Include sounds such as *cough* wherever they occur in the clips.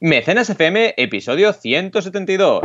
Mecenas FM, episodio 172.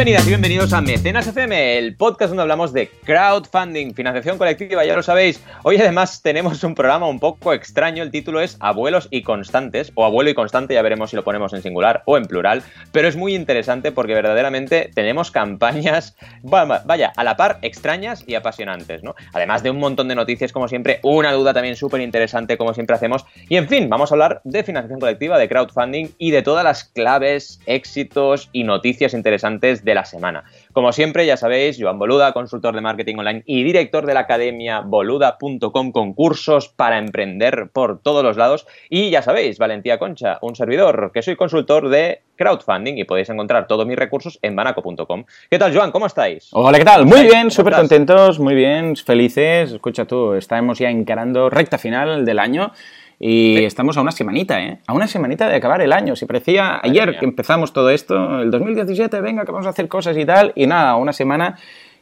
Bienvenidas y bienvenidos a Mecenas FM, el podcast donde hablamos de crowdfunding, financiación colectiva, ya lo sabéis. Hoy además tenemos un programa un poco extraño, el título es Abuelos y Constantes, o Abuelo y Constante, ya veremos si lo ponemos en singular o en plural, pero es muy interesante porque verdaderamente tenemos campañas, *laughs* vaya, a la par extrañas y apasionantes, ¿no? Además de un montón de noticias, como siempre, una duda también súper interesante, como siempre hacemos, y en fin, vamos a hablar de financiación colectiva, de crowdfunding y de todas las claves, éxitos y noticias interesantes de la semana. Como siempre, ya sabéis, Joan Boluda, consultor de marketing online y director de la academia boluda.com con cursos para emprender por todos los lados. Y ya sabéis, Valentía Concha, un servidor que soy consultor de crowdfunding y podéis encontrar todos mis recursos en banaco.com. ¿Qué tal, Joan? ¿Cómo estáis? Hola, ¿qué tal? Muy bien, súper contentos, muy bien, felices. Escucha tú, estamos ya encarando recta final del año. Y estamos a una semanita, ¿eh? A una semanita de acabar el año. Si parecía ayer que empezamos todo esto, el 2017, venga, que vamos a hacer cosas y tal, y nada, una semana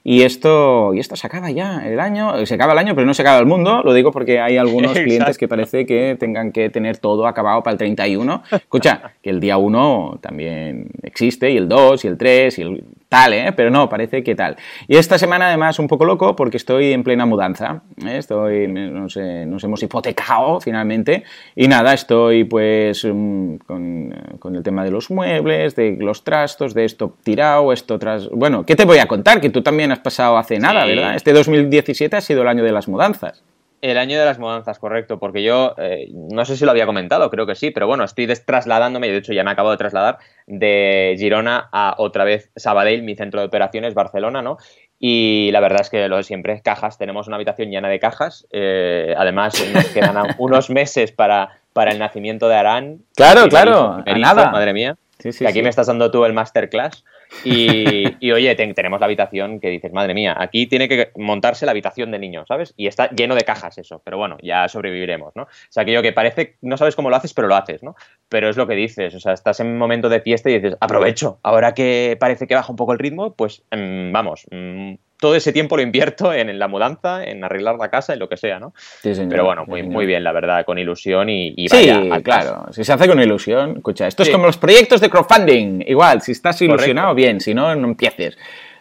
y esto, y esto se acaba ya el año, se acaba el año, pero no se acaba el mundo. Lo digo porque hay algunos *laughs* clientes que parece que tengan que tener todo acabado para el 31. Escucha, que el día 1 también existe, y el 2, y el 3, y el tal, ¿eh? Pero no, parece que tal. Y esta semana además un poco loco porque estoy en plena mudanza. ¿eh? Estoy, no sé, nos hemos hipotecado finalmente. Y nada, estoy pues mm, con, con, el tema de los muebles, de los trastos, de esto tirado, esto tras... Bueno, ¿qué te voy a contar? Que tú también has pasado hace nada, ¿verdad? Este 2017 ha sido el año de las mudanzas. El año de las mudanzas, correcto, porque yo eh, no sé si lo había comentado, creo que sí, pero bueno, estoy trasladándome, de hecho ya me acabo de trasladar de Girona a otra vez Sabadell, mi centro de operaciones, Barcelona, ¿no? Y la verdad es que lo de siempre, cajas, tenemos una habitación llena de cajas, eh, además nos *laughs* quedan unos meses para, para el nacimiento de Arán. Claro, claro, nada. Madre mía. Sí, sí, que aquí me estás dando tú el masterclass. Y, oye, tenemos la habitación que dices, madre mía, aquí tiene que montarse la habitación de niño, ¿sabes? Y está lleno de cajas eso, pero bueno, ya sobreviviremos, ¿no? O sea, aquello que parece, no sabes cómo lo haces, pero lo haces, ¿no? Pero es lo que dices, o sea, estás en un momento de fiesta y dices, aprovecho, ahora que parece que baja un poco el ritmo, pues mm, vamos, mm, todo ese tiempo lo invierto *laughs* en, la mudanza, en arreglar la casa, en lo que sea, ¿no? Sí, señor, Pero bueno, muy, muy bien, la verdad, con ilusión y, y Sí, claro, si se hace con ilusión, escucha, esto es como los proyectos de crowdfunding, igual, si estás ilusionado, bien, si no, no empieces.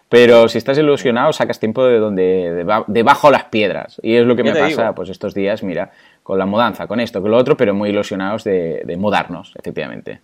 Pero si estás ilusionado, sacas tiempo de donde debajo las piedras. Y es lo que me pasa pues estos días, mira, con la mudanza, con esto, con lo otro, pero muy ilusionados de, de mudarnos, efectivamente.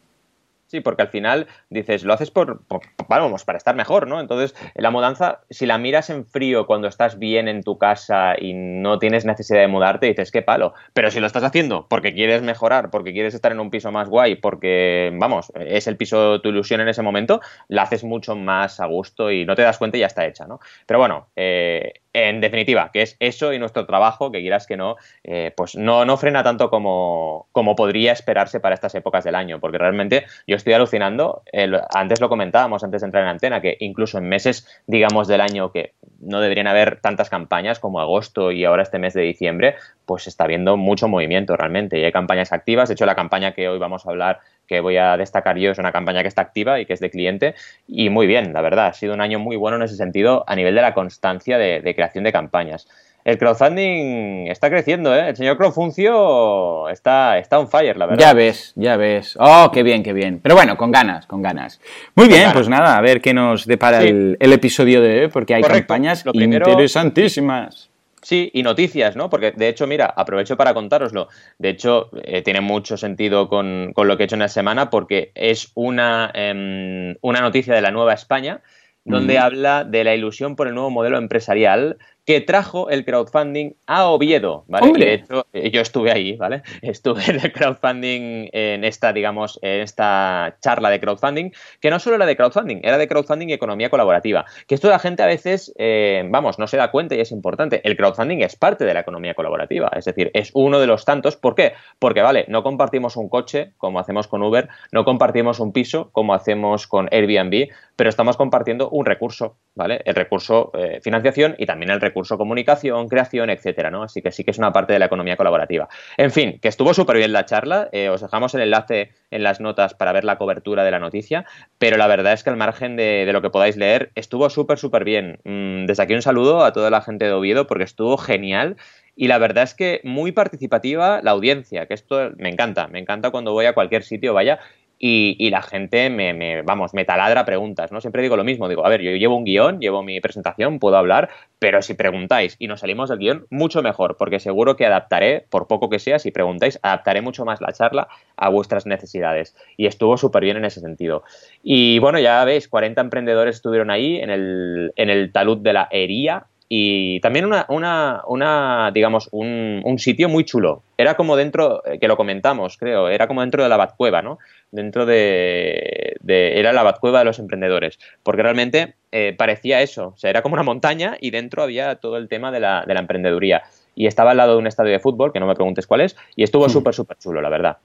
Sí, porque al final dices, lo haces por, vamos, para estar mejor, ¿no? Entonces, la mudanza, si la miras en frío cuando estás bien en tu casa y no tienes necesidad de mudarte, dices, qué palo. Pero si lo estás haciendo porque quieres mejorar, porque quieres estar en un piso más guay, porque, vamos, es el piso tu ilusión en ese momento, la haces mucho más a gusto y no te das cuenta y ya está hecha, ¿no? Pero bueno, eh, en definitiva, que es eso y nuestro trabajo, que quieras que no, eh, pues no, no frena tanto como, como, podría esperarse para estas épocas del año, porque realmente yo estoy alucinando, antes lo comentábamos, antes de entrar en antena, que incluso en meses, digamos, del año que no deberían haber tantas campañas como agosto y ahora este mes de diciembre, pues está habiendo mucho movimiento realmente y hay campañas activas, de hecho la campaña que hoy vamos a hablar que voy a destacar yo es una campaña que está activa y que es de cliente y muy bien, la verdad, ha sido un año muy bueno en ese sentido a nivel de la constancia de, creación de campañas. El crowdfunding está creciendo, ¿eh? El señor Crowdfuncio está, está on fire, la verdad. Ya ves, ya ves. Oh, qué bien, qué bien. Pero bueno, con ganas, con ganas. Muy bien, pues nada, a ver qué nos depara el, episodio de hoy, porque hay campañas interesantísimas. Sí, y noticias, ¿no? Porque de hecho, mira, aprovecho para contároslo. De hecho, eh, tiene mucho sentido con, con, lo que he hecho en la semana porque es una, em, una noticia de la Nueva España donde habla de la ilusión por el nuevo modelo empresarial que trajo el crowdfunding a Oviedo, ¿vale? Y de hecho, eh, yo estuve ahí, ¿vale? *laughs* Estuve en el crowdfunding, en esta, digamos, en esta charla de crowdfunding, que no solo era de crowdfunding, era de crowdfunding y economía colaborativa. Que esto la gente a veces, eh, vamos, no se da cuenta y es importante. El crowdfunding es parte de la economía colaborativa, es decir, es uno de los tantos. ¿Por qué? Porque, vale, no compartimos un coche como hacemos con Uber, no compartimos un piso como hacemos con Airbnb, pero estamos compartiendo un recurso, ¿vale? El recurso eh, financiación y también el recurso comunicación, creación, etcétera, ¿no? Así que sí que es una parte de la economía colaborativa. En fin, que estuvo súper bien la charla, eh, os dejamos el enlace en las notas para ver la cobertura de la noticia, pero la verdad es que al margen de, lo que podáis leer, estuvo súper, súper bien. Mm, desde aquí un saludo a toda la gente de Oviedo porque estuvo genial y la verdad es que muy participativa la audiencia, que esto me encanta, me encanta cuando voy a cualquier sitio, vaya, y, la gente me, vamos, me taladra preguntas, ¿no? Siempre digo lo mismo, digo, a ver, yo llevo un guion, llevo mi presentación, puedo hablar, pero si preguntáis y nos salimos del guion, mucho mejor, porque seguro que adaptaré, por poco que sea, si preguntáis, adaptaré mucho más la charla a vuestras necesidades. Y estuvo súper bien en ese sentido. Y bueno, ya veis, 40 emprendedores estuvieron ahí en el, en el talud de la hería, y también una, una, una digamos, un, un, sitio muy chulo. Era como dentro, eh, que lo comentamos, creo, era como dentro de la Batcueva, ¿no? Dentro de, era la Batcueva de los emprendedores, porque realmente eh, parecía eso, o sea, era como una montaña y dentro había todo el tema de la, de la emprendeduría. Y estaba al lado de un estadio de fútbol, que no me preguntes cuál es, y estuvo hmm. súper, súper chulo, la verdad.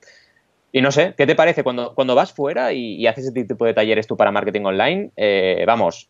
Y no sé, ¿qué te parece cuando, cuando vas fuera y, haces ese tipo de talleres tú para marketing online? Eh, vamos,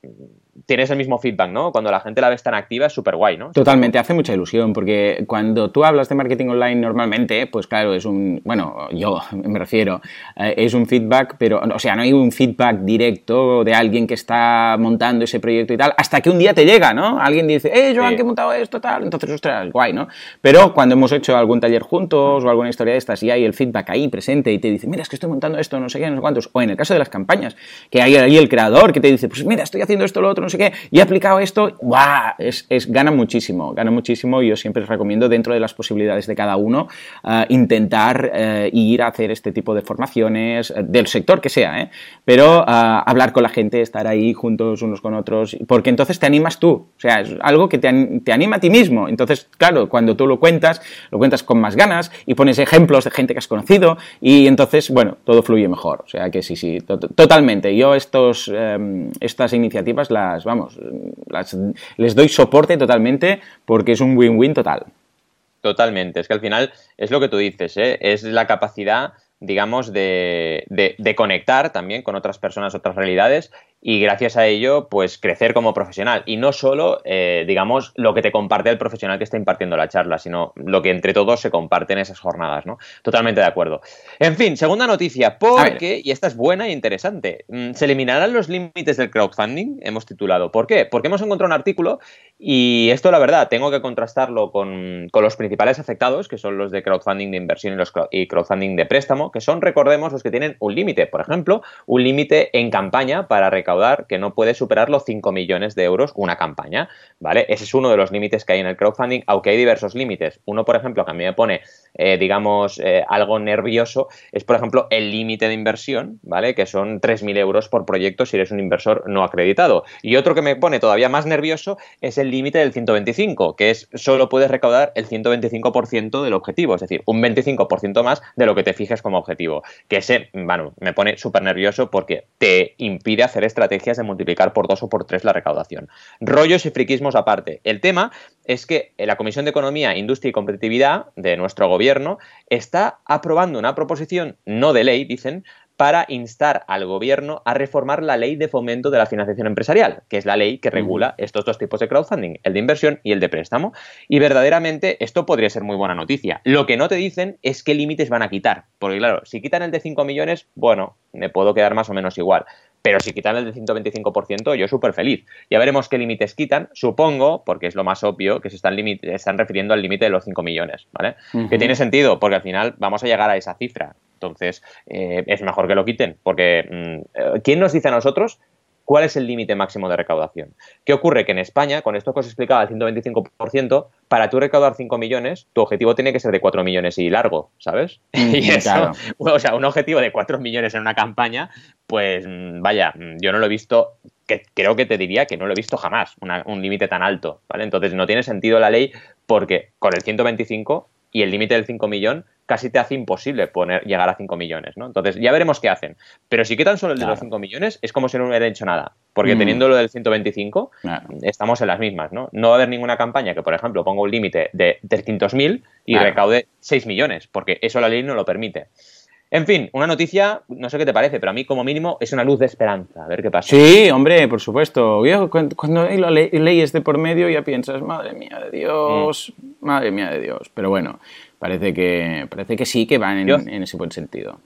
tienes el mismo feedback, ¿no? Cuando la gente la ves tan activa es súper guay, ¿no? Totalmente, hace mucha ilusión, porque cuando tú hablas de marketing online normalmente, pues claro, es un, bueno, yo *laughs* me refiero, eh, es un feedback, pero, o sea, no hay un feedback directo de alguien que está montando ese proyecto y tal, hasta que un día te llega, ¿no? Alguien dice, eh, Joan, que he montado esto, tal, entonces, ostras, guay, ¿no? Pero cuando hemos hecho algún taller juntos o alguna historia de estas y hay el feedback ahí presente y te dice, mira, es que estoy montando esto, no sé qué, no sé cuántos, o en el caso de las campañas, que hay ahí el creador que te dice, pues mira, estoy haciendo esto, lo otro, no sé qué, y he aplicado esto, ¡guau! Es, es, gana muchísimo, gana muchísimo y yo siempre recomiendo dentro de las posibilidades de cada uno eh, intentar eh, ir a hacer este tipo de formaciones, eh, del sector que sea, pero hablar con la gente, estar ahí juntos unos con otros, porque entonces te animas tú, o sea, es algo que te, te anima a ti mismo, entonces, claro, cuando tú lo cuentas, lo cuentas con más ganas y pones ejemplos de gente que has conocido y entonces, bueno, todo fluye mejor, o sea que sí, sí, totalmente, yo estos, em, estas iniciativas las, vamos, les doy soporte totalmente porque es un win-win total. Totalmente, es que al final es lo que tú dices, ¿eh? es la capacidad digamos, de, de, conectar también con otras personas, otras realidades y gracias a ello, pues crecer como profesional. Y no solo, eh, digamos, lo que te comparte el profesional que está impartiendo la charla, sino lo que entre todos se comparte en esas jornadas, ¿no? Totalmente de acuerdo. En fin, segunda noticia, porque, y esta es buena e interesante, mm, se eliminarán los límites del crowdfunding, hemos titulado. ¿Por qué? Porque hemos encontrado un artículo y esto, la verdad, tengo que contrastarlo con, con los principales afectados, que son los de crowdfunding de inversión y, los, y crowdfunding de préstamo, que son, recordemos, los que tienen un límite. Por ejemplo, un límite en campaña para recaudar que no puede superar los 5 millones de euros una campaña, ¿vale? Ese es uno de los límites que hay en el crowdfunding, aunque hay diversos límites. Uno, por ejemplo, que a mí me pone, eh, digamos, eh, algo nervioso, es, por ejemplo, el límite de inversión, ¿vale? Que son 3.000 euros por proyecto si eres un inversor no acreditado. Y otro que me pone todavía más nervioso es el límite del 125, que es solo puedes recaudar el 125% del objetivo, es decir, un 25% más de lo que te fijes como objetivo. Que ese, bueno, me pone súper nervioso porque te impide hacer esto estrategias de multiplicar por dos o por tres la recaudación. Rollos y friquismos aparte. El tema es que la Comisión de Economía, Industria y Competitividad de nuestro gobierno está aprobando una proposición, no de ley, dicen, para instar al gobierno a reformar la ley de fomento de la financiación empresarial, que es la ley que regula estos dos tipos de crowdfunding, el de inversión y el de préstamo. Y verdaderamente esto podría ser muy buena noticia. Lo que no te dicen es qué límites van a quitar, porque claro, si quitan el de 5 millones, bueno, me puedo quedar más o menos igual. Pero si quitan el del 125%, yo súper feliz. Ya veremos qué límites quitan. Supongo, porque es lo más obvio, que se están, están refiriendo al límite de los 5 millones, ¿vale? Que tiene sentido, porque al final vamos a llegar a esa cifra. Entonces, eh, es mejor que lo quiten, porque mm, eh, ¿quién nos dice a nosotros ¿cuál es el límite máximo de recaudación? ¿Qué ocurre? Que en España, con esto que os explicaba, el 125%, para tú recaudar 5 millones, tu objetivo tiene que ser de 4 millones y largo, ¿sabes? *laughs* Mm, y eso, claro. *laughs* o sea, un objetivo de 4 millones en una campaña, pues mm, vaya, mm, yo no lo he visto, que creo que te diría que no lo he visto jamás, una- un límite tan alto, ¿vale? Entonces no tiene sentido la ley porque con el 125 y el límite del 5 millón casi te hace imposible poner, llegar a 5 millones, ¿no? Entonces ya veremos qué hacen. Pero si quitan solo el de los Claro. 5 millones, es como si no hubiera hecho nada. Porque Mm. teniendo lo del 125, Claro. estamos en las mismas, ¿no? No va a haber ninguna campaña que, por ejemplo, ponga un límite de 300.000 y Claro. recaude 6 millones, porque eso la ley no lo permite. En fin, una noticia, no sé qué te parece, pero a mí como mínimo es una luz de esperanza. A ver qué pasa. Sí, hombre, por supuesto. Yo, cuando, hay leyes de por medio ya piensas, madre mía de Dios, madre mía de Dios. Pero bueno, parece que, parece que sí que van en ese buen sentido.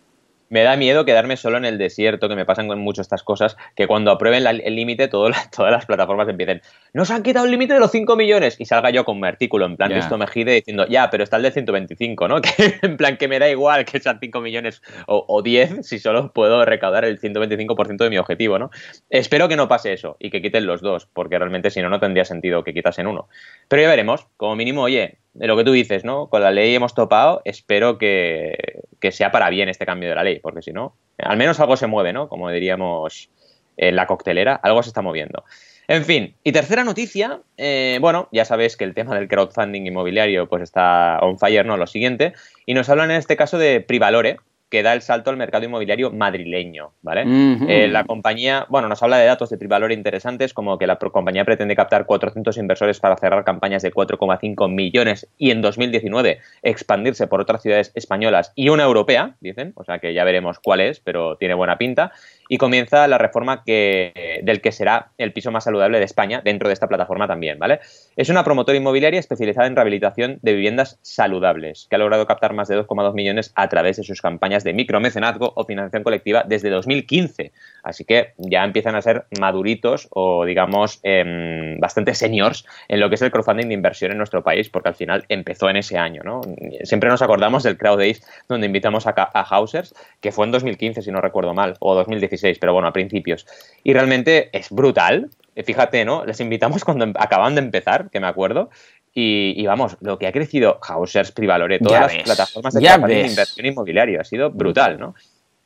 Me da miedo quedarme solo en el desierto, que me pasan con mucho estas cosas, que cuando aprueben la- el límite, la- *laughs* todas las plataformas empiecen, nos han quitado el límite de los 5 millones, y salga yo con mi artículo, en plan Ya. Risto Mejide, diciendo, ya, pero está el de 125, ¿no? *laughs* Que en plan que me da igual que sean 5 millones o, o 10, si solo puedo recaudar el 125% de mi objetivo, ¿no? Espero que no pase eso, y que quiten los dos, porque realmente si no, no tendría sentido que quitasen uno. Pero ya veremos, como mínimo, oye, de lo que tú dices, ¿no? Con la ley hemos topado, espero que, que sea para bien este cambio de la ley, porque si no, al menos algo se mueve, ¿no? Como diríamos en la coctelera, algo se está moviendo. En fin, y tercera noticia, eh, bueno, ya sabéis que el tema del crowdfunding inmobiliario pues está on fire, ¿no? Lo siguiente, y nos hablan en este caso de Privalore, que da el salto al mercado inmobiliario madrileño, ¿vale? Eh, la compañía, bueno, nos habla de datos de Privalore interesantes, como que la compañía pretende captar 400 inversores para cerrar campañas de 4,5 millones y en 2019 expandirse por otras ciudades españolas y una europea, dicen, o sea que ya veremos cuál es, pero tiene buena pinta. Y comienza la reforma que, del que será el piso más saludable de España dentro de esta plataforma también, ¿vale? Es una promotora inmobiliaria especializada en rehabilitación de viviendas saludables, que ha logrado captar más de 2,2 millones a través de sus campañas de micromecenazgo o financiación colectiva desde 2015. Así que ya empiezan a ser maduritos o, digamos, em, bastante seniors en lo que es el crowdfunding de inversión en nuestro país, porque al final empezó en ese año, ¿no? Siempre nos acordamos del Crowd Days donde invitamos a, a Hausers, que fue en 2015, si no recuerdo mal, o 2016, pero bueno, a principios. Y realmente es brutal. Fíjate, ¿no? Les invitamos cuando em- acaban de empezar, que me acuerdo. Y, y vamos, lo que ha crecido Hausers, Privalore, todas Ya las ves, plataformas de crowdfunding de inversión inmobiliaria, ha sido brutal, ¿no?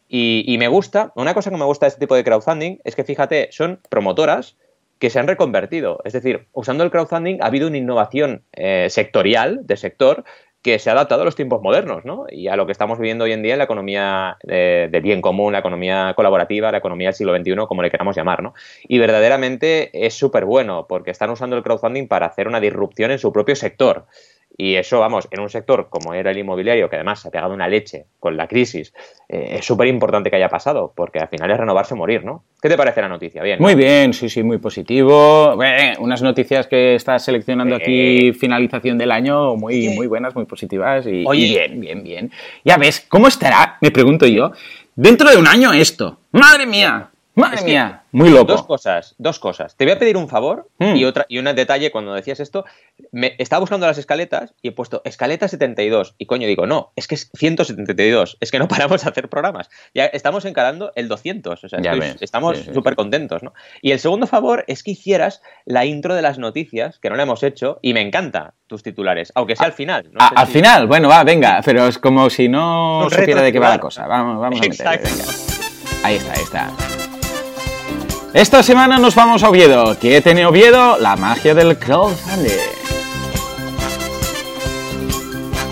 Y, y me gusta, una cosa que me gusta de este tipo de crowdfunding es que, fíjate, son promotoras que se han reconvertido. Es decir, usando el crowdfunding ha habido una innovación eh, sectorial, de sector, que se ha adaptado a los tiempos modernos, ¿no? Y a lo que estamos viviendo hoy en día en la economía eh, del bien común, la economía colaborativa, la economía del siglo XXI, como le queramos llamar, ¿no? Y verdaderamente es súper bueno, porque están usando el crowdfunding para hacer una disrupción en su propio sector. Y eso, vamos, en un sector como era el inmobiliario, que además se ha pegado una leche con la crisis, eh, es súper importante que haya pasado, porque al final es renovarse o morir, ¿no? ¿Qué te parece la noticia? Bien. Muy bien, sí, sí, muy positivo. Eh, unas noticias que estás seleccionando aquí, finalización del año, muy, muy buenas, muy positivas y, Oye. y bien, bien, bien. Ya ves, ¿cómo estará? Me pregunto yo. Dentro de un año esto. Madre mía, madre Es que- mía, muy loco. Dos cosas, dos cosas. Te voy a pedir un favor Mm. y otra y un detalle cuando decías esto. Me estaba buscando las escaletas y he puesto escaleta 72 y coño digo, no, es que es 172, es que no *laughs* paramos de hacer programas. Ya estamos encarando el 200, o sea, Ya estoy- ves, estamos sí, sí, súper sí. contentos, ¿no? Y el segundo favor es que hicieras la intro de las noticias, que no la hemos hecho y me encanta tus titulares, aunque sea al final. no Ah, sé al si- final, bueno, va, venga, pero es como si no Un supiera de qué va la cosa. Vamos, vamos a venga. Ahí está, ahí está. Esta semana nos vamos a Oviedo. ¿Qué tiene Oviedo? La magia del crowdfunding.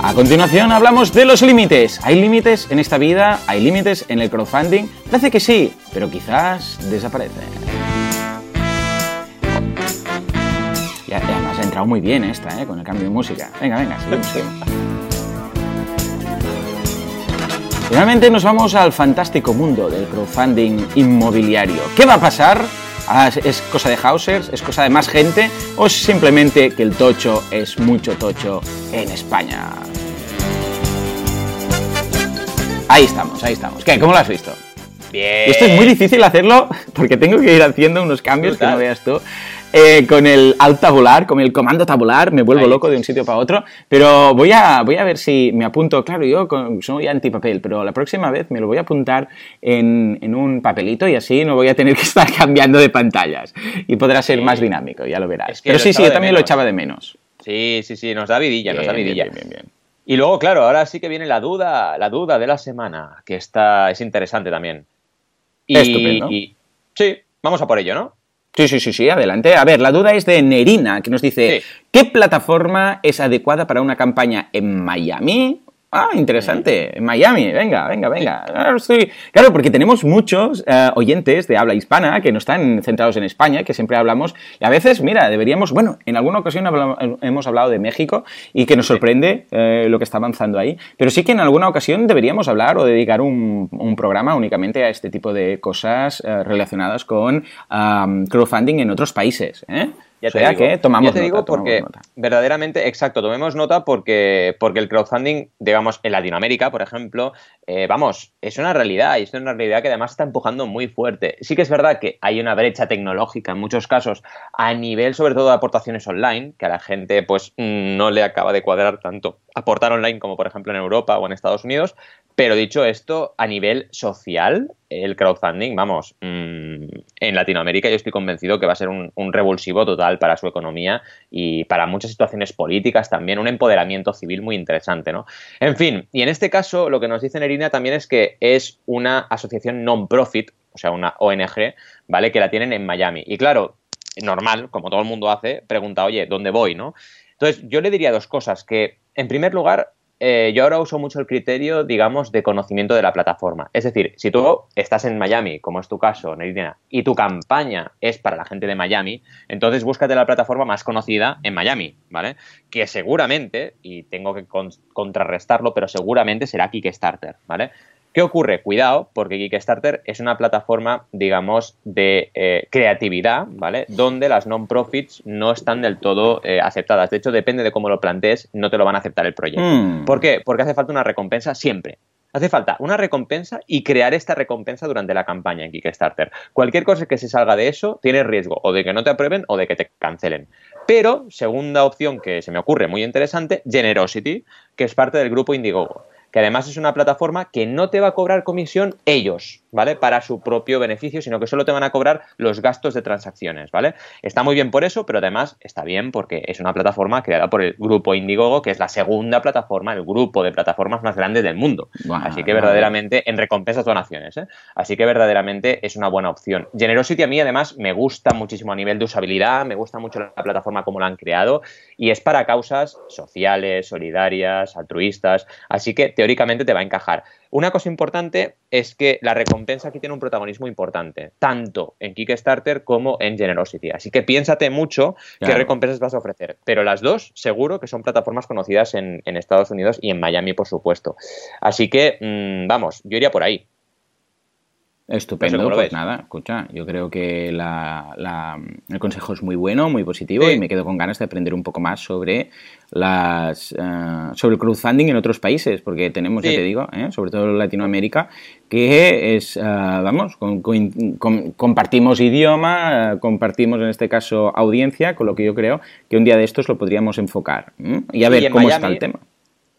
A continuación hablamos de los límites. ¿Hay límites en esta vida? ¿Hay límites en el crowdfunding? Parece que sí, pero quizás desaparecen. Ya además ha entrado muy bien esta, ¿eh? Con el cambio de música. Venga, venga, seguimos. Finalmente nos vamos al fantástico mundo del crowdfunding inmobiliario. ¿Qué va a pasar? Ah, ¿Es- ¿Es cosa de Hausers? ¿Es cosa de más gente? ¿O es simplemente que el tocho es mucho tocho en España? Ahí estamos, ahí estamos. ¿Qué? ¿Cómo lo has visto? Bien. Y esto es muy difícil hacerlo porque tengo que ir haciendo unos cambios que no veas tú. Eh, con el alt tabular, con el comando tabular, me vuelvo loco de un sitio para otro, pero voy a, voy a ver si me apunto, claro, yo soy antipapel, pero la próxima vez me lo voy a apuntar en, en, un papelito y así no voy a tener que *laughs* estar cambiando de pantallas y podrá ser más dinámico, ya lo verás. pero sí, sí, yo también lo echaba de menos. Sí, sí, sí, nos da vidilla, nos da vidilla. Bien, bien, bien. Y luego, claro, ahora sí que viene la duda, la duda de la semana, que está, es interesante también. Y, Estupendo. sí, vamos a por ello, ¿no? Sí, sí, sí, sí, adelante. A ver, la duda es de Nerina, que nos dice, ¿qué plataforma es adecuada para una campaña en Miami? Ah, interesante. Miami, venga, venga, venga. Claro, porque tenemos muchos eh, oyentes de habla hispana que no están centrados en España, que siempre hablamos. Y a veces, mira, deberíamos. Bueno, en alguna ocasión hemos hablado de México y que nos sorprende eh, lo que está avanzando ahí. Pero sí que en alguna ocasión deberíamos hablar o dedicar un, programa únicamente a este tipo de cosas eh, relacionadas con crowdfunding en otros países. ¿eh? Ya te digo, que tomamos te digo porque verdaderamente, exacto, tomemos nota porque, porque el crowdfunding, digamos, en Latinoamérica, por ejemplo, eh, vamos, es una realidad y es una realidad que además está empujando muy fuerte. Sí que es verdad que hay una brecha tecnológica en muchos casos a nivel sobre todo de aportaciones online, que a la gente pues no le acaba de cuadrar tanto aportar online como por ejemplo en Europa o en Estados Unidos, pero dicho esto, a nivel social, el crowdfunding, vamos, mm, en Latinoamérica yo estoy convencido que va a ser un, revulsivo total para su economía y para muchas situaciones políticas también, un empoderamiento civil muy interesante, ¿no? En fin, y en este caso lo que nos dice Nerina también es que es una asociación non-profit, o sea, una ONG, ¿vale? Que la tienen en Miami. Y claro, normal, como todo el mundo hace, pregunta, oye, ¿dónde voy, no? Entonces, yo le diría dos cosas, que en primer lugar, eh, yo ahora uso mucho el criterio, digamos, de conocimiento de la plataforma. Es decir, si tú estás en Miami, como es tu caso, Neridina, y tu campaña es para la gente de Miami, entonces búscate la plataforma más conocida en Miami, ¿vale? Que seguramente, y tengo que contrarrestarlo, pero seguramente será Kickstarter, ¿vale? ¿Qué ocurre? Cuidado, porque Kickstarter es una plataforma, digamos, de eh, creatividad, ¿vale? Donde las non-profits no están del todo eh, aceptadas. De hecho, depende de cómo lo plantees, no te lo van a aceptar el proyecto. Hmm. ¿Por qué? Porque hace falta una recompensa siempre. Hace falta una recompensa y crear esta recompensa durante la campaña en Kickstarter. Cualquier cosa que se salga de eso tiene riesgo o de que no te aprueben o de que te cancelen. Pero, segunda opción que se me ocurre muy interesante, Generosity, que es parte del grupo Indiegogo que además es una plataforma que no te va a cobrar comisión ellos, ¿vale? Para su propio beneficio, sino que solo te van a cobrar los gastos de transacciones, ¿vale? Está muy bien por eso, pero además está bien porque es una plataforma creada por el grupo Indiegogo, que es la segunda plataforma, el grupo de plataformas más grande del mundo. Así que verdaderamente, en recompensas donaciones, ¿eh? Así que verdaderamente es una buena opción. Generosity a mí además me gusta muchísimo a nivel de usabilidad, me gusta mucho la plataforma como la han creado y es para causas sociales, solidarias, altruistas, así que teóricamente te va a encajar. Una cosa importante es que la recompensa aquí tiene un protagonismo importante, tanto en Kickstarter como en Generosity. Así que piénsate mucho qué recompensas vas a ofrecer. Pero las dos, seguro que son plataformas conocidas en, Estados Unidos y en Miami, por supuesto. Así que, mm, vamos, yo iría por ahí. Estupendo, pues nada, escucha, yo creo que el consejo es muy bueno, muy positivo y me quedo con ganas de aprender un poco más sobre las eh, sobre el crowdfunding en otros países, porque tenemos, ya te digo, ¿eh? sobre todo en Latinoamérica, que es, eh, vamos, compartimos idioma, compartimos en este caso audiencia, con lo que yo creo que un día de estos lo podríamos enfocar y a ver cómo está el tema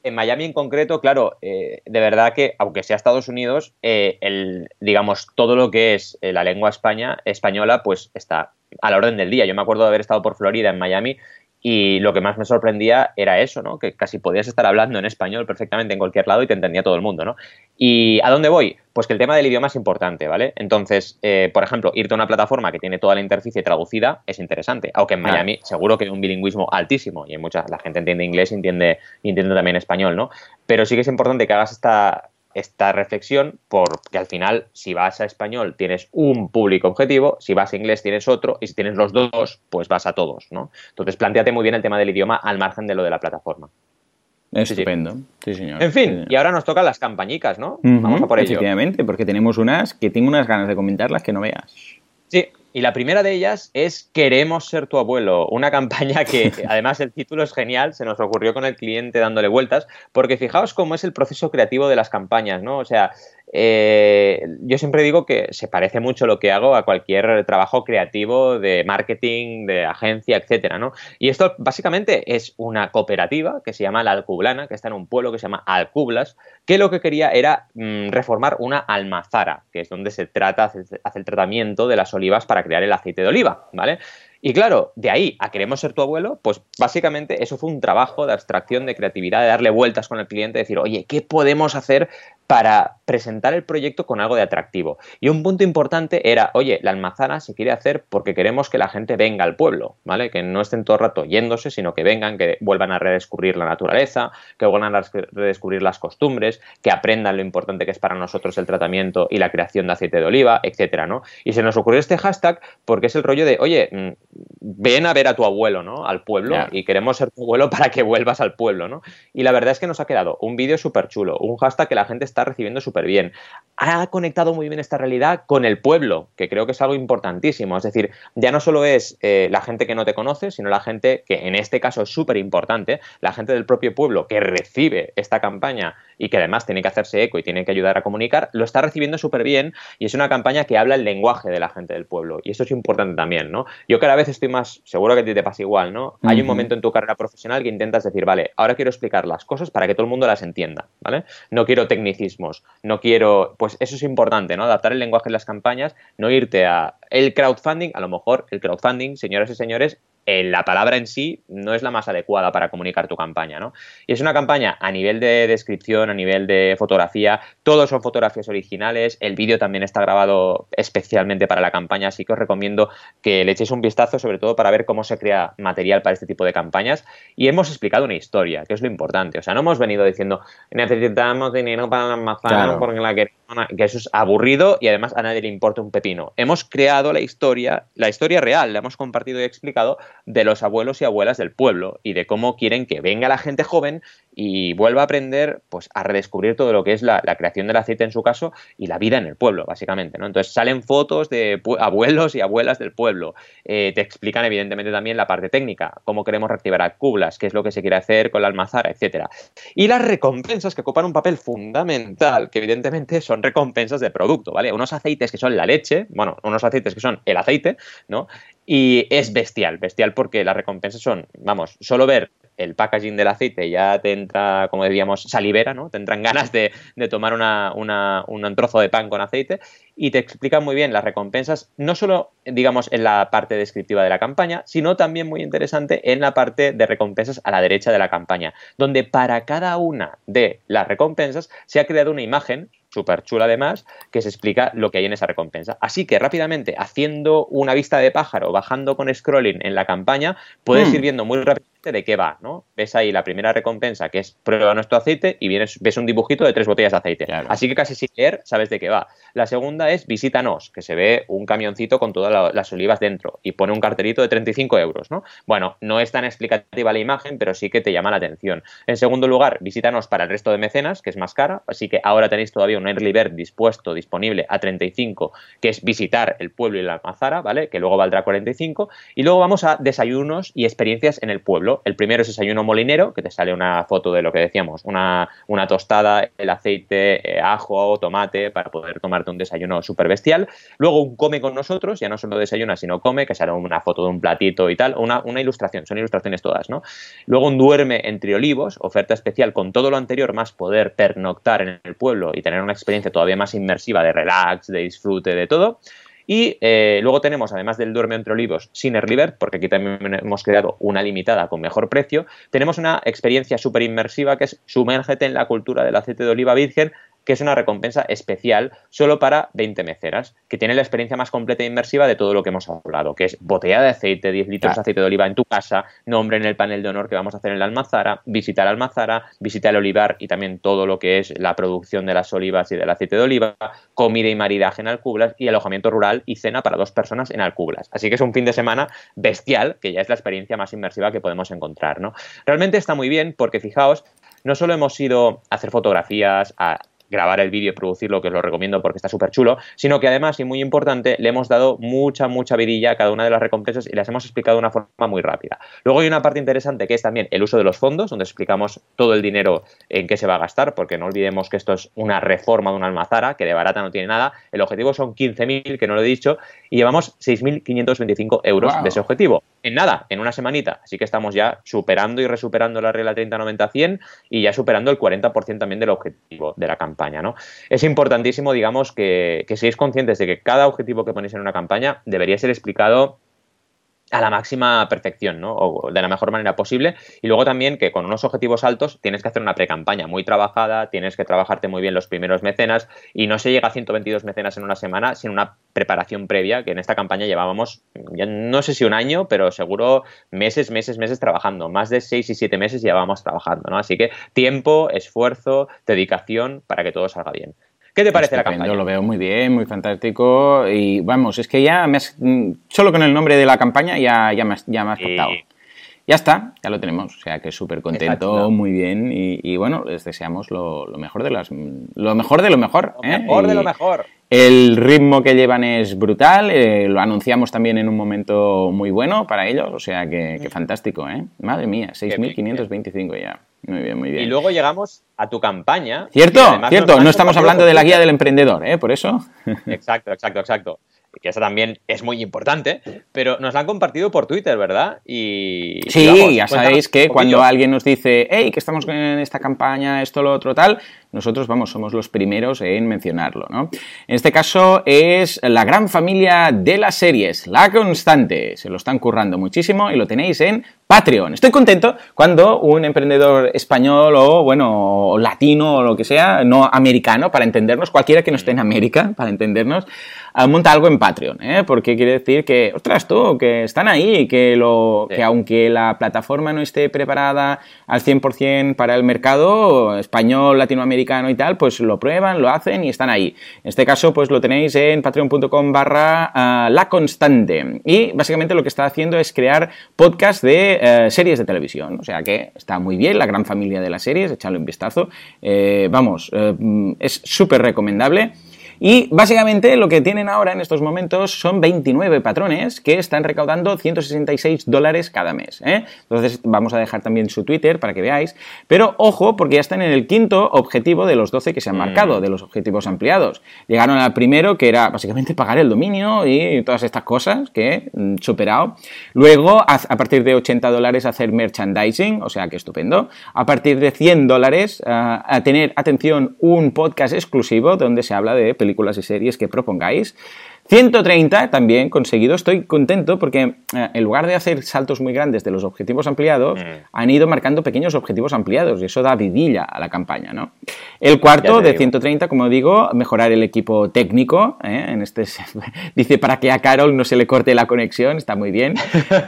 en Miami en concreto, claro, eh, de verdad que, aunque sea Estados Unidos, eh, el, digamos, todo lo que es eh, la lengua España, española, pues está a la orden del día. Yo me acuerdo de haber estado por Florida, en Miami, y lo que más me sorprendía era eso, ¿no? Que casi podías estar hablando en español perfectamente en cualquier lado y te entendía todo el mundo, ¿no? ¿Y a dónde voy? Pues que el tema del idioma es importante, ¿vale? Entonces, eh, por ejemplo, irte a una plataforma que tiene toda la interficie traducida es interesante, aunque en Miami seguro que hay un bilingüismo altísimo y en muchas la gente entiende inglés y entiende, y entiende también español, ¿no? Pero sí que es importante que hagas esta, esta reflexión porque al final si vas a español tienes un público objetivo, si vas a inglés tienes otro y si tienes los dos pues vas a todos, ¿no? Entonces planteate muy bien el tema del idioma al margen de lo de la plataforma. Estupendo, sí, señor. En fin, y ahora nos tocan las campañitas, ¿no? Vamos a por ello. Efectivamente, porque tenemos unas que tengo unas ganas de comentarlas que no veas. Sí, y la primera de ellas es Queremos ser tu abuelo, una *laughs* campaña que además el título es genial, se nos ocurrió con el cliente dándole vueltas, porque fijaos cómo es el proceso creativo de las campañas, ¿no? O sea, eh, yo siempre digo que se parece mucho lo que hago a cualquier trabajo creativo de marketing, de agencia, etcétera. Y esto básicamente es una cooperativa que se llama La Alcublana, que está en un pueblo que se llama Alcublas, que lo que quería era mm, reformar una almazara, que es donde se trata, hace el tratamiento de las olivas para crear el aceite de oliva, ¿vale? Y claro, de ahí a queremos ser tu abuelo, pues básicamente eso fue un trabajo de abstracción, de creatividad, de darle vueltas con el cliente, de decir, oye, ¿qué podemos hacer para presentar el proyecto con algo de atractivo. Y un punto importante era, oye, la almazara se quiere hacer porque queremos que la gente venga al pueblo, ¿vale? Que no estén todo el rato yéndose, sino que vengan, que vuelvan a redescubrir la naturaleza, que vuelvan a redescubrir las costumbres, que aprendan lo importante que es para nosotros el tratamiento y la creación de aceite de oliva, etcétera, ¿no? Y se nos ocurrió este hashtag porque es el rollo de, oye, mm, ven a ver a tu abuelo, ¿no? Al pueblo y queremos ser tu abuelo *laughs* para que vuelvas al pueblo, ¿no? Y la verdad es que nos ha quedado un vídeo súper chulo, un hashtag que la gente está recibiendo súper bien. Ha conectado muy bien esta realidad con el pueblo, que creo que es algo importantísimo. Es decir, ya no solo es eh, la gente que no te conoce, sino la gente que en este caso es súper importante, la gente del propio pueblo que recibe esta campaña y que además tiene que hacerse eco y tiene que ayudar a comunicar, lo está recibiendo súper bien y es una campaña que habla el lenguaje de la gente del pueblo. Y eso es importante también, ¿no? Yo cada vez estoy más, seguro que a ti te pasa igual, ¿no? Hay un momento en tu carrera profesional que intentas decir, vale, ahora quiero explicar las cosas para que todo el mundo las entienda, ¿vale? No quiero tecnicismos, no quiero, pues eso es importante, ¿no? Adaptar el lenguaje en las campañas, no irte a el crowdfunding, a lo mejor el crowdfunding, señoras y señores, la palabra en sí no es la más adecuada para comunicar tu campaña, ¿no? Y es una campaña a nivel de descripción, a nivel de fotografía, todos son fotografías originales, el vídeo también está grabado especialmente para la campaña, así que os recomiendo que le echéis un vistazo, sobre todo para ver cómo se crea material para este tipo de campañas. Y hemos explicado una historia, que es lo importante. O sea, no hemos venido diciendo necesitamos dinero para la manzana porque la que eso es aburrido y además a nadie le importa un pepino. Hemos creado la historia, la historia real, la hemos compartido y explicado de los abuelos y abuelas del pueblo y de cómo quieren que venga la gente joven y vuelva a aprender pues a redescubrir todo lo que es la, creación del aceite en su caso y la vida en el pueblo, básicamente. ¿no? Entonces salen fotos de abuelos y abuelas del pueblo. Eh, te explican evidentemente también la parte técnica, cómo queremos reactivar a cublas, qué es lo que se quiere hacer con la almazara, etcétera. Y las recompensas que ocupan un papel fundamental, que evidentemente son recompensas de producto, ¿vale? Unos aceites que son la leche, bueno, unos aceites que son el aceite, ¿no? Y es bestial, bestial porque las recompensas son, vamos, solo ver el packaging del aceite ya te entra, como decíamos, salivera, ¿no? Te entran ganas de, tomar una, un trozo de pan con aceite y te explican muy bien las recompensas, no solo, digamos, en la parte descriptiva de la campaña, sino también muy interesante en la parte de recompensas a la derecha de la campaña, donde para cada una de las recompensas se ha creado una imagen súper chula además, que se explica lo que hay en esa recompensa. Así que rápidamente, haciendo una vista de pájaro, bajando con scrolling en la campaña, puedes mm. ir viendo muy de qué va, ¿no? Ves ahí la primera recompensa, que es prueba nuestro aceite, y vienes, ves un dibujito de tres botellas de aceite. Así que casi sin leer sabes de qué va. La segunda es visítanos, que se ve un camioncito con todas las olivas dentro y pone un cartelito de 35 euros, ¿no? Bueno, no es tan explicativa la imagen, pero sí que te llama la atención. En segundo lugar, visítanos para el resto de mecenas, que es más cara, así que ahora tenéis todavía un early bird dispuesto, disponible a 35, que es visitar el pueblo y la almazara, ¿vale? Que luego valdrá 45. Y luego vamos a desayunos y experiencias en el pueblo. El primero es desayuno molinero, que te sale una foto de lo que decíamos, una, una tostada, el aceite, eh, ajo, tomate, para poder tomarte un desayuno súper bestial. Luego un come con nosotros, ya no solo desayuna, sino come, que sale una foto de un platito y tal, una, una ilustración, son ilustraciones todas, ¿no? Luego un duerme entre olivos, oferta especial con todo lo anterior, más poder pernoctar en el pueblo y tener una experiencia todavía más inmersiva de relax, de disfrute, de todo. Y eh, luego tenemos, además del Duerme entre Olivos, sin Early porque aquí también hemos creado una limitada con mejor precio, tenemos una experiencia súper inmersiva que es sumérgete en la cultura del aceite de oliva virgen que es una recompensa especial solo para 20 meceras, que tiene la experiencia más completa e inmersiva de todo lo que hemos hablado, que es botella de aceite, 10 litros de aceite de oliva en tu casa, nombre en el panel de honor que vamos a hacer en la almazara, visitar la almazara, visitar el olivar y también todo lo que es la producción de las olivas y del aceite de oliva, comida y maridaje en Alcublas y alojamiento rural y cena para dos personas en Alcublas. Así que es un fin de semana bestial, que ya es la experiencia más inmersiva que podemos encontrar. ¿no? Realmente está muy bien porque fijaos, no solo hemos ido a hacer fotografías, a grabar el vídeo y producirlo, que os lo recomiendo porque está súper chulo, sino que además, y muy importante, le hemos dado mucha, mucha virilla a cada una de las recompensas y las hemos explicado de una forma muy rápida. Luego hay una parte interesante que es también el uso de los fondos, donde explicamos todo el dinero en qué se va a gastar, porque no olvidemos que esto es una reforma de una almazara, que de barata no tiene nada. El objetivo son 15.000, que no lo he dicho, y llevamos 6.525 euros de ese objetivo. En nada, en una semanita. Así que estamos ya superando y resuperando la regla 30-90-100 y ya superando el 40% también del objetivo de la campaña. ¿no? Es importantísimo, digamos, que, que seáis conscientes de que cada objetivo que ponéis en una campaña debería ser explicado a la máxima perfección, ¿no? O de la mejor manera posible. Y luego también que con unos objetivos altos tienes que hacer una pre-campaña muy trabajada, tienes que trabajarte muy bien los primeros mecenas y no se llega a 122 mecenas en una semana sin una preparación previa, que en esta campaña llevábamos, ya no sé si un año, pero seguro meses, meses, meses trabajando. Más de 6 y 7 meses llevábamos trabajando, ¿no? Así que tiempo, esfuerzo, dedicación para que todo salga bien. ¿Qué te parece la campaña? Yo lo veo muy bien, muy fantástico y vamos, es que ya me has, solo con el nombre de la campaña ya, ya, me, has, ya me has Ya está, ya lo tenemos, o sea que súper contento, muy bien y, bueno, les deseamos lo, mejor de las, lo mejor de lo mejor. Lo ¿eh? mejor de lo mejor. El ritmo que llevan es brutal, eh, lo anunciamos también en un momento muy bueno para ellos, o sea que, que fantástico, ¿eh? Madre mía, 6.525 ya. Muy bien, muy bien. Y luego llegamos a tu campaña. Cierto, cierto. No estamos hablando de la guía del emprendedor, ¿eh? Por eso. *laughs* Exacto, exacto, exacto que esa también es muy importante, pero nos la han compartido por Twitter, ¿verdad? Y, sí, ya sabéis que cuando alguien nos dice, hey, que estamos en esta campaña, esto, lo otro, tal, nosotros, vamos, somos los primeros en mencionarlo, ¿no? En este caso es la gran familia de las series, La Constante. Se lo están currando muchísimo y lo tenéis en Patreon. Estoy contento cuando un emprendedor español o, bueno, latino o lo que sea, no americano, para entendernos, cualquiera que no esté en América, para entendernos, monta algo en Patreon, ¿eh? porque quiere decir que, ostras, tú, que están ahí, que, lo, que aunque la plataforma no esté preparada al 100% para el mercado español, latinoamericano y tal, pues lo prueban, lo hacen y están ahí. En este caso, pues lo tenéis en patreon.com barra ah, la constante. Y básicamente lo que está haciendo es crear podcast de eh, series de televisión. O sea que está muy bien, la gran familia de las series, echadle un vistazo. Eh, vamos, eh, es súper recomendable. Y básicamente lo que tienen ahora en estos momentos son 29 patrones que están recaudando 166 dólares cada mes. ¿eh? Entonces vamos a dejar también su Twitter para que veáis. Pero ojo, porque ya están en el quinto objetivo de los 12 que se han marcado, mm. de los objetivos ampliados. Llegaron al primero, que era básicamente pagar el dominio y todas estas cosas que mm, superado. Luego, a, partir de 80 dólares, hacer merchandising, o sea que estupendo. A partir de 100 dólares, a tener, atención, un podcast exclusivo donde se habla de películas y series que propongáis. 130 también conseguido. Estoy contento porque eh, en lugar de hacer saltos muy grandes de los objetivos ampliados, mm. han ido marcando pequeños objetivos ampliados y eso da vidilla a la campaña, ¿no? El cuarto de 130, como digo, mejorar el equipo técnico. ¿eh? En este *laughs* dice para que a Carol no se le corte la conexión, está muy bien.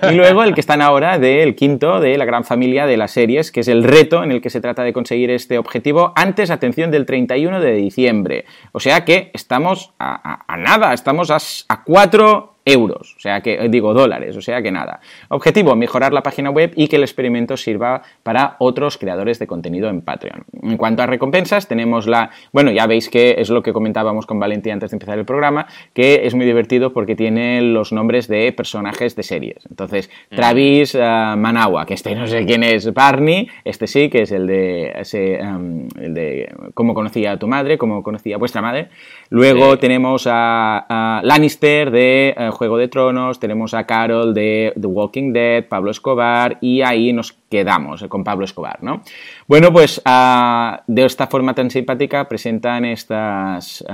Y luego el que están ahora del quinto de la gran familia de las series, que es el reto en el que se trata de conseguir este objetivo antes, atención, del 31 de diciembre. O sea que estamos a nada, estamos a, cuatro euros, o sea que, eh, digo dólares, o sea que nada. Objetivo, mejorar la página web y que el experimento sirva para otros creadores de contenido en Patreon. En cuanto a recompensas, tenemos la, bueno, ya veis que es lo que comentábamos con Valentín antes de empezar el programa, que es muy divertido porque tiene los nombres de personajes de series. Entonces, mm. Travis uh, Manawa, que este no sé quién es, Barney, este sí, que es el de, ese, um, el de cómo conocía a tu madre, cómo conocía a vuestra madre. Luego tenemos a, Lannister de uh, Juego de Tronos, tenemos a Carol de The Walking Dead, Pablo Escobar y ahí nos quedamos con Pablo Escobar, ¿no? Bueno, pues ah, de esta forma tan simpática presentan estas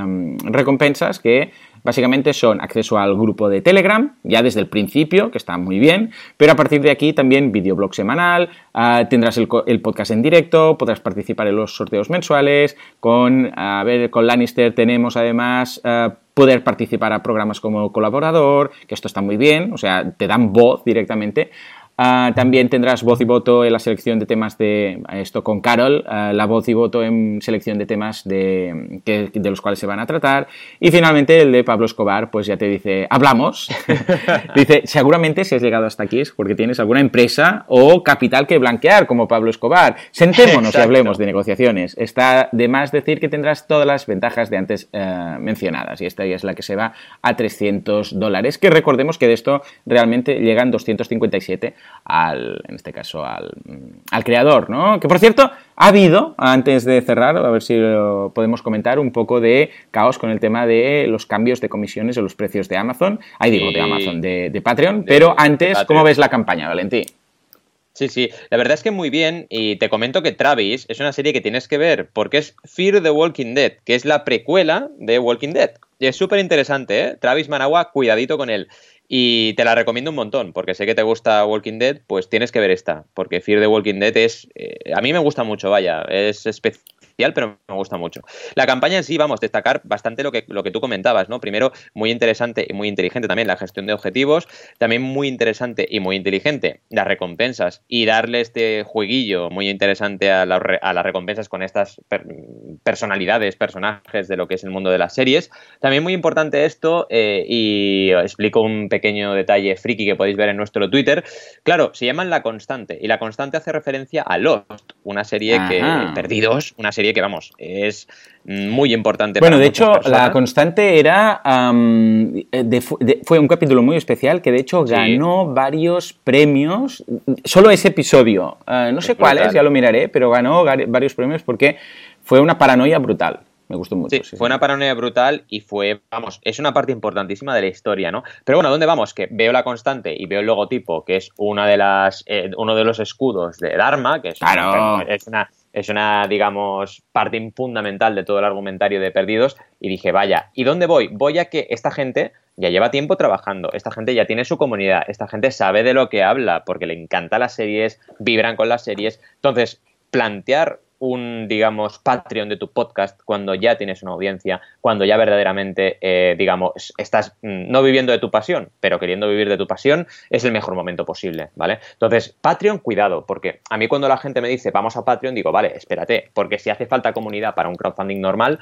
recompensas que básicamente son acceso al grupo de Telegram, ya desde el principio, que está muy bien, pero a partir de aquí también videoblog semanal, ah, tendrás el, podcast en directo, podrás participar en los sorteos mensuales, con, a ver, con Lannister tenemos además ah, poder participar a programas como colaborador, que esto está muy bien, o sea, te dan voz directamente. Ah, también tendrás voz y voto en la selección de temas de esto con Carol, ah, la voz y voto en selección de temas de, de los cuales se van a tratar. Y finalmente el de Pablo Escobar, pues ya te dice, hablamos. *laughs* dice, seguramente si has llegado hasta aquí es porque tienes alguna empresa o capital que blanquear, como Pablo Escobar. Sentémonos y hablemos de negociaciones. Está de más decir que tendrás todas las ventajas de antes eh, mencionadas. Y esta ya es la que se va a 300 dólares, que recordemos que de esto realmente llegan 257 al, en este caso, al, al creador, ¿no? Que por cierto, ha habido, antes de cerrar, a ver si lo podemos comentar, un poco de caos con el tema de los cambios de comisiones o los precios de Amazon. Ahí digo, de Amazon, de, Patreon. pero antes, ¿cómo ves la campaña, Valentín? Sí, sí, la verdad es que muy bien y te comento que Travis es una serie que tienes que ver porque es Fear the Walking Dead, que es la precuela de Walking Dead. Es súper interesante, ¿eh? Travis Managua, cuidadito con él. Y te la recomiendo un montón, porque sé que te gusta Walking Dead, pues tienes que ver esta, porque Fear the Walking Dead es... Eh, a mí me gusta mucho, vaya, es especial pero me gusta mucho. La campaña en sí, vamos, destacar bastante lo que, lo que tú comentabas, ¿no? Primero, muy interesante y muy inteligente también la gestión de objetivos, también muy interesante y muy inteligente las recompensas y darle este jueguillo muy interesante a, las recompensas con estas personalidades, personajes de lo que es el mundo de las series. También muy importante esto, eh, y explico un pequeño detalle friki que podéis ver en nuestro Twitter. Claro, se llaman La Constante, y La Constante hace referencia a Lost, una serie que, Perdidos, una serie que, vamos, es muy importante. Bueno, de hecho, La Constante era. fue un capítulo muy especial que, de hecho, ganó varios premios. Solo ese episodio. Ah, no sé cuáles, ya lo miraré, pero ganó varios premios porque fue una paranoia brutal. Me gustó mucho. Sí, fue una paranoia brutal y fue, vamos, es una parte importantísima de la historia, ¿no? Pero bueno, ¿dónde vamos? Que veo la constante y veo el logotipo, que es una de las, eh, uno de los escudos de Dharma, que es, es una es una, digamos, parte fundamental de todo el argumentario de Perdidos. Y dije, vaya, ¿y dónde voy? Voy a que esta gente ya lleva tiempo trabajando, esta gente ya tiene su comunidad, esta gente sabe de lo que habla, porque le encanta las series, vibran con las series. Entonces, plantear un, digamos, Patreon de tu podcast cuando ya tienes una audiencia, cuando ya verdaderamente, eh, digamos, estás mm, no viviendo de tu pasión, pero queriendo vivir de tu pasión, es el mejor momento posible, ¿vale? Entonces, Patreon, cuidado, porque a mí cuando la gente me dice, vamos a Patreon, digo, vale, espérate, porque si hace falta comunidad para un crowdfunding normal,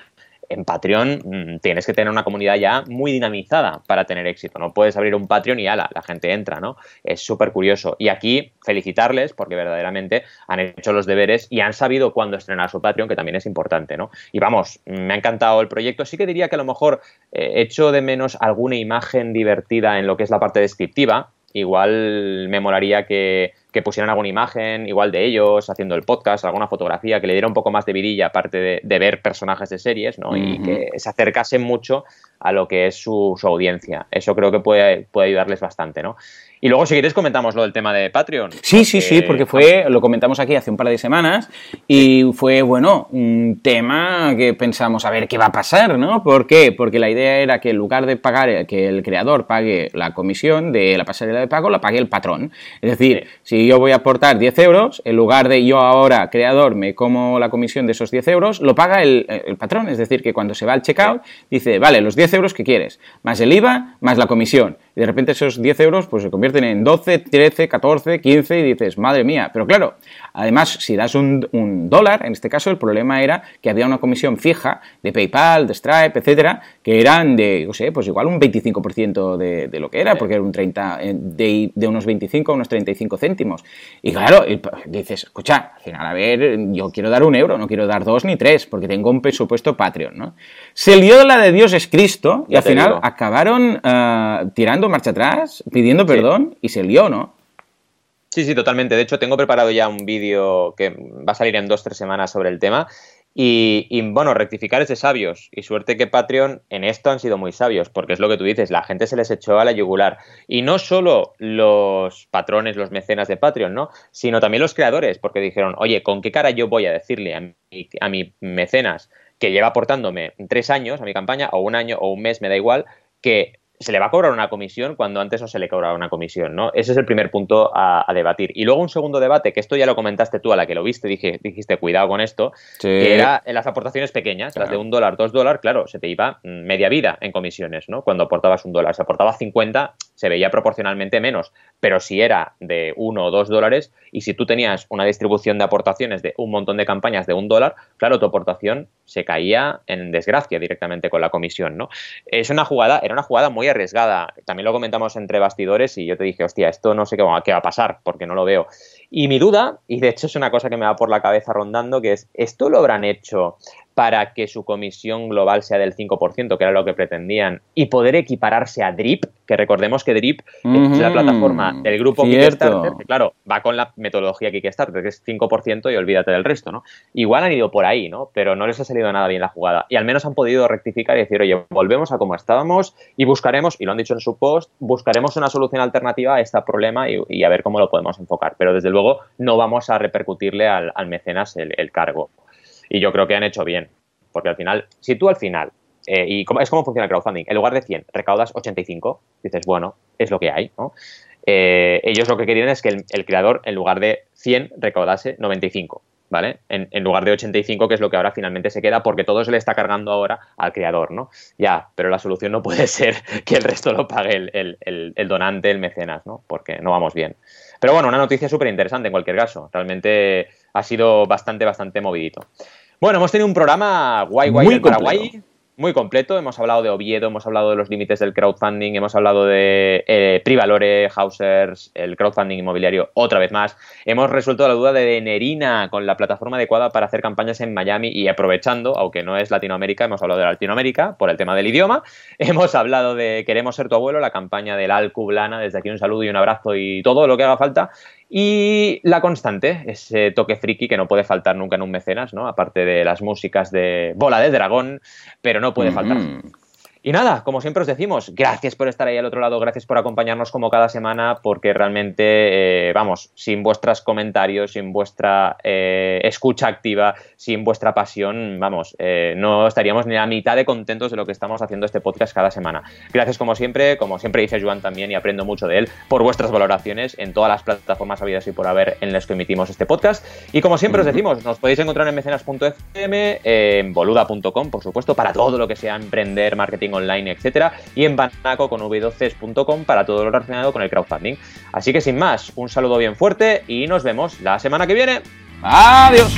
en Patreon mm, tienes que tener una comunidad ya muy dinamizada para tener éxito. No puedes abrir un Patreon y ala, la gente entra, ¿no? Es súper curioso. Y aquí felicitarles porque verdaderamente han hecho los deberes y han sabido cuándo estrenar su Patreon, que también es importante, ¿no? Y vamos, me ha encantado el proyecto. Sí que diría que a lo mejor eh, echo de menos alguna imagen divertida en lo que es la parte descriptiva. Igual me molaría que que pusieran alguna imagen, igual de ellos, haciendo el podcast, alguna fotografía, que le diera un poco más de vidilla, aparte de, ver personajes de series, ¿no? Y que se acercasen mucho a lo que es su, su, audiencia. Eso creo que puede, puede ayudarles bastante, ¿no? Y luego, si quieres, comentamos lo del tema de Patreon. Sí, sí, sí, porque fue, lo comentamos aquí hace un par de semanas y fue, bueno, un tema que pensamos, a ver, ¿qué va a pasar, no? ¿Por qué? Porque la idea era que en lugar de pagar, que el creador pague la comisión de la pasarela de pago, la pague el patrón. Es decir, si yo voy a aportar 10 euros, en lugar de yo ahora, creador, me como la comisión de esos 10 euros, lo paga el, patrón. Es decir, que cuando se va al checkout, dice, vale, los 10 euros que quieres, más el IVA, más la comisión. Y de repente esos 10 euros pues se convierten en 12, 13, 14, 15 y dices, madre mía. Pero claro, además, si das un, dólar, en este caso el problema era que había una comisión fija de PayPal, de Stripe, etcétera, que eran de, no sé, pues igual un 25% de, de, lo que era, porque era un 30, eh, de, de, unos 25 a unos 35 céntimos. Y claro, dices, escucha, al final, a ver, yo quiero dar un euro, no quiero dar dos ni tres, porque tengo un presupuesto Patreon, ¿no? Se lió la de Dios es Cristo y al final acabaron uh, tirando marcha atrás, pidiendo perdón y se lió, ¿no? Sí, sí, totalmente. De hecho, tengo preparado ya un vídeo que va a salir en dos, tres semanas sobre el tema. Y, bueno, rectificar es de sabios. Y suerte que Patreon en esto han sido muy sabios, porque es lo que tú dices, la gente se les echó a la yugular. Y no solo los patrones, los mecenas de Patreon, ¿no? Sino también los creadores, porque dijeron, oye, ¿con qué cara yo voy a decirle a mi, a mi mecenas que lleva aportándome tres años a mi campaña, o un año, o un mes, me da igual, que se le va a cobrar una comisión cuando antes no se le cobraba una comisión, ¿no? Ese es el primer punto a, debatir. Y luego un segundo debate, que esto ya lo comentaste tú a la que lo viste, dije, dijiste, cuidado con esto, que era en las aportaciones pequeñas, las de un dólar, dos dólares, claro, se te iba mm, media vida en comisiones, ¿no? Cuando aportabas un dólar. Si aportabas 50, se veía proporcionalmente menos. Pero si era de uno o dos dólares, y si tú tenías una distribución de aportaciones de un montón de campañas de un dólar, claro, tu aportación se caía en desgracia directamente con la comisión, ¿no? Es una jugada, era una jugada muy arriesgada. También lo comentamos entre bastidores y yo te dije, hostia, esto no sé qué va, qué va a pasar porque no lo veo. Y mi duda, y de hecho es una cosa que me va por la cabeza rondando, que es, ¿esto lo habrán hecho para que su comisión global sea del 5%, que era lo que pretendían, y poder equipararse a Drip, que recordemos que Drip es la plataforma del grupo Kickstarter, que claro, va con la metodología Kickstarter, que es 5% y olvídate del resto, ¿no? Igual han ido por ahí, ¿no? Pero no les ha salido nada bien la jugada. Y al menos han podido rectificar y decir, oye, volvemos a como estábamos y buscaremos, y lo han dicho en su post, buscaremos una solución alternativa a este problema y, a ver cómo lo podemos enfocar. Pero desde luego no vamos a repercutirle al, mecenas el cargo. Y yo creo que han hecho bien, porque al final, si tú al final, eh, y es como funciona el crowdfunding, en lugar de 100 recaudas 85, dices, bueno, es lo que hay, ¿no? Eh, ellos lo que querían es que el, creador, en lugar de 100, recaudase 95. ¿Vale? En, lugar de 85, que es lo que ahora finalmente se queda, porque todo se le está cargando ahora al creador, ¿no? Ya, pero la solución no puede *laughs* ser que el resto lo pague el, el donante, el mecenas, ¿no? Porque no vamos bien. Pero bueno, una noticia súper interesante en cualquier caso. Realmente ha sido bastante, bastante movidito. Bueno, hemos tenido un programa guay, guay muy Paraguay. Muy completo, hemos hablado de Oviedo, hemos hablado de los límites del crowdfunding, hemos hablado de eh, Privalore, Hausers, el crowdfunding inmobiliario otra vez más. Hemos resuelto la duda de Nerina con la plataforma adecuada para hacer campañas en Miami y aprovechando, aunque no es Latinoamérica, hemos hablado de Latinoamérica por el tema del idioma. *laughs* Hemos hablado de Queremos ser tu abuelo, la campaña del Alcublana. Desde aquí un saludo y un abrazo y todo lo que haga falta. Y la constante, ese toque friki que no puede faltar nunca en un mecenas, ¿no? Aparte de las músicas de Bola de Dragón, pero no puede faltar. Y nada, como siempre os decimos, gracias por estar ahí al otro lado, gracias por acompañarnos como cada semana, porque realmente, eh, vamos, sin vuestros comentarios, sin vuestra eh, escucha activa, sin vuestra pasión, vamos, eh, no estaríamos ni a mitad de contentos de lo que estamos haciendo este podcast cada semana. Gracias como siempre, como siempre dice Joan también, y aprendo mucho de él, por vuestras valoraciones en todas las plataformas habidas y por haber en las que emitimos este podcast. Y como siempre os decimos, nos podéis encontrar en mecenas.fm, en boluda.com, por supuesto, para todo lo que sea emprender, marketing online, etcétera, y en banaco con v12.com para todo lo relacionado con el crowdfunding. Así que sin más, un saludo bien fuerte y nos vemos la semana que viene. Adiós.